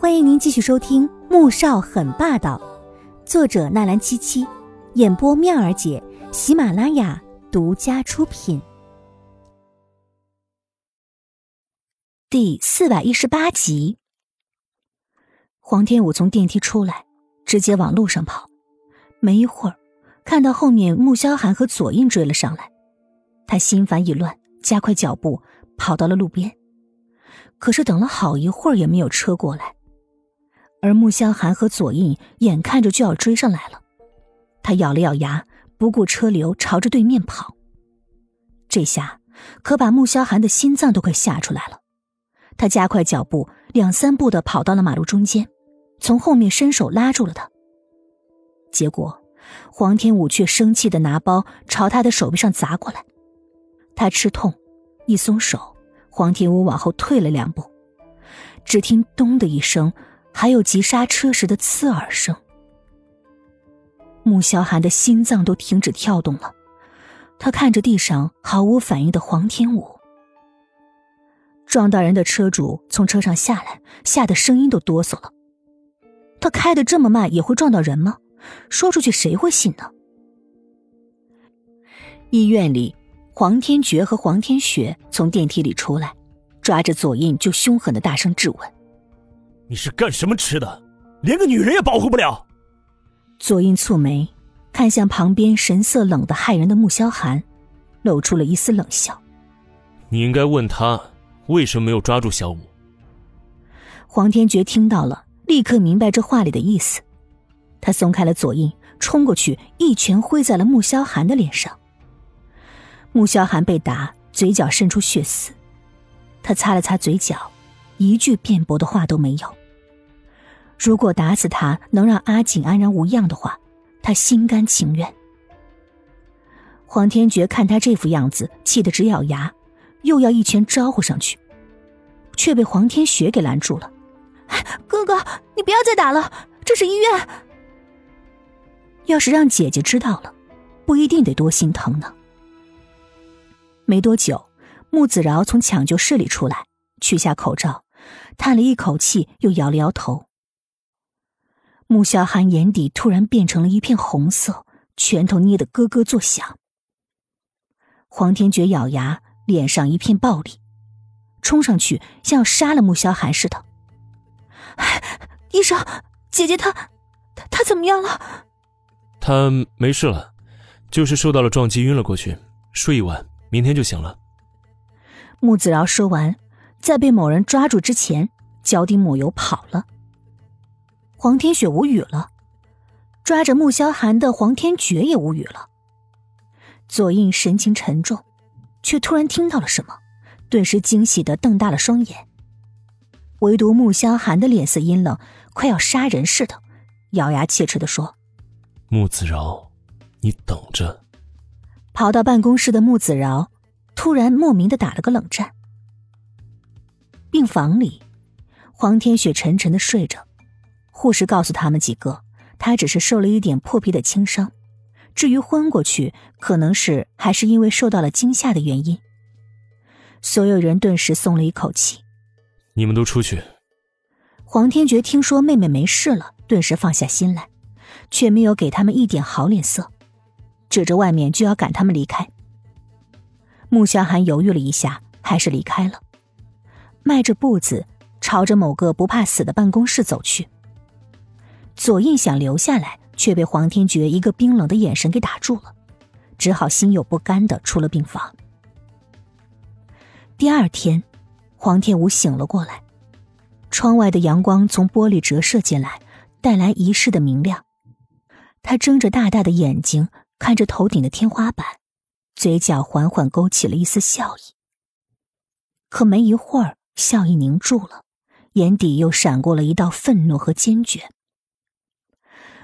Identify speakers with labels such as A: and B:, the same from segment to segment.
A: 欢迎您继续收听《穆少很霸道》，作者纳兰七七，演播妙儿姐，喜马拉雅独家出品。第四百一十八集，黄天武从电梯出来，直接往路上跑。没一会儿，看到后面穆萧寒和左印追了上来，他心烦意乱，加快脚步跑到了路边。可是等了好一会儿也没有车过来。而穆萧寒和左印眼看着就要追上来了，他咬了咬牙，不顾车流，朝着对面跑。这下可把穆萧寒的心脏都快吓出来了。他加快脚步，两三步的跑到了马路中间，从后面伸手拉住了他。结果，黄天武却生气的拿包朝他的手臂上砸过来。他吃痛，一松手，黄天武往后退了两步，只听“咚”的一声。还有急刹车时的刺耳声，穆萧寒的心脏都停止跳动了。他看着地上毫无反应的黄天武，撞到人的车主从车上下来，吓得声音都哆嗦了。他开的这么慢也会撞到人吗？说出去谁会信呢？医院里，黄天觉和黄天雪从电梯里出来，抓着左印就凶狠的大声质问。
B: 你是干什么吃的？连个女人也保护不了。
A: 左印蹙眉，看向旁边神色冷的骇人的穆萧寒，露出了一丝冷笑。
B: 你应该问他为什么没有抓住小五。
A: 黄天觉听到了，立刻明白这话里的意思。他松开了左印，冲过去一拳挥在了穆萧寒的脸上。穆萧寒被打，嘴角渗出血丝，他擦了擦嘴角，一句辩驳的话都没有。如果打死他能让阿锦安然无恙的话，他心甘情愿。黄天觉看他这副样子，气得直咬牙，又要一拳招呼上去，却被黄天雪给拦住了。哥哥，你不要再打了，这是医院。要是让姐姐知道了，不一定得多心疼呢。没多久，穆子饶从抢救室里出来，取下口罩，叹了一口气，又摇了摇头。穆萧寒眼底突然变成了一片红色，拳头捏得咯咯作响。黄天觉咬牙，脸上一片暴戾，冲上去像要杀了穆萧寒似的。医生，姐姐她，她她怎么样了？
B: 她没事了，就是受到了撞击晕了过去，睡一晚，明天就醒了。
A: 穆子饶说完，在被某人抓住之前，脚底抹油跑了。黄天雪无语了，抓着穆萧寒的黄天觉也无语了。左印神情沉重，却突然听到了什么，顿时惊喜的瞪大了双眼。唯独穆萧寒的脸色阴冷，快要杀人似的，咬牙切齿的说：“
B: 穆子饶，你等着。”
A: 跑到办公室的穆子饶，突然莫名的打了个冷战。病房里，黄天雪沉沉的睡着。护士告诉他们几个，他只是受了一点破皮的轻伤，至于昏过去，可能是还是因为受到了惊吓的原因。所有人顿时松了一口气。
B: 你们都出去。
A: 黄天觉听说妹妹没事了，顿时放下心来，却没有给他们一点好脸色，指着外面就要赶他们离开。穆萧寒犹豫了一下，还是离开了，迈着步子朝着某个不怕死的办公室走去。左印想留下来，却被黄天觉一个冰冷的眼神给打住了，只好心有不甘的出了病房。第二天，黄天武醒了过来，窗外的阳光从玻璃折射进来，带来一世的明亮。他睁着大大的眼睛看着头顶的天花板，嘴角缓缓勾起了一丝笑意。可没一会儿，笑意凝住了，眼底又闪过了一道愤怒和坚决。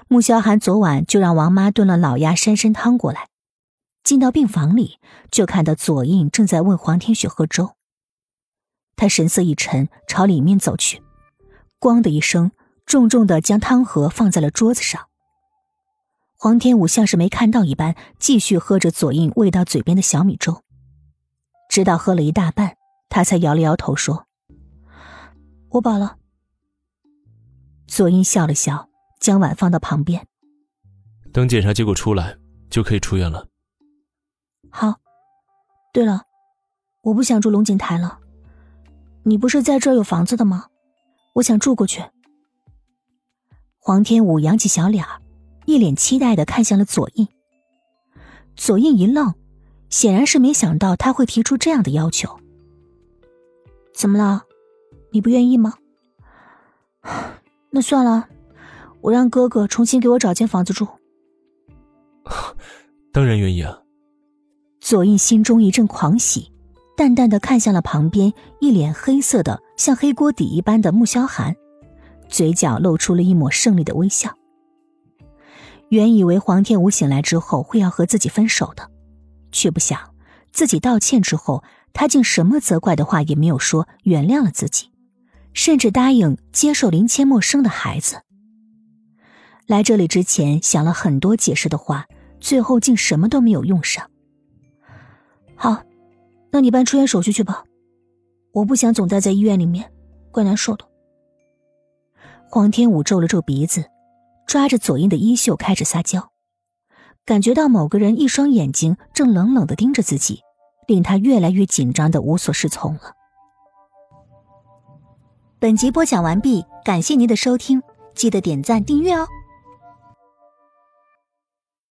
A: 穆萧寒昨晚就让王妈炖了老鸭山参汤过来，进到病房里就看到左印正在喂黄天雪喝粥。他神色一沉，朝里面走去，咣的一声，重重的将汤盒放在了桌子上。黄天武像是没看到一般，继续喝着左印喂到嘴边的小米粥，直到喝了一大半，他才摇了摇头说：“我饱了。”左英笑了笑，将碗放到旁边。
B: 等检查结果出来，就可以出院了。
A: 好。对了，我不想住龙井台了。你不是在这儿有房子的吗？我想住过去。黄天武扬起小脸儿，一脸期待的看向了左印。左印一愣，显然是没想到他会提出这样的要求。怎么了？你不愿意吗？那算了，我让哥哥重新给我找间房子住。
B: 当然愿意啊。
A: 左印心中一阵狂喜，淡淡的看向了旁边一脸黑色的像黑锅底一般的穆萧寒，嘴角露出了一抹胜利的微笑。原以为黄天武醒来之后会要和自己分手的，却不想自己道歉之后，他竟什么责怪的话也没有说，原谅了自己，甚至答应接受林千陌生的孩子。来这里之前想了很多解释的话，最后竟什么都没有用上。好，那你办出院手续去吧，我不想总待在医院里面，怪难受的。黄天武皱了皱鼻子，抓着左英的衣袖开始撒娇，感觉到某个人一双眼睛正冷冷的盯着自己，令他越来越紧张的无所适从了。本集播讲完毕，感谢您的收听，记得点赞订阅哦。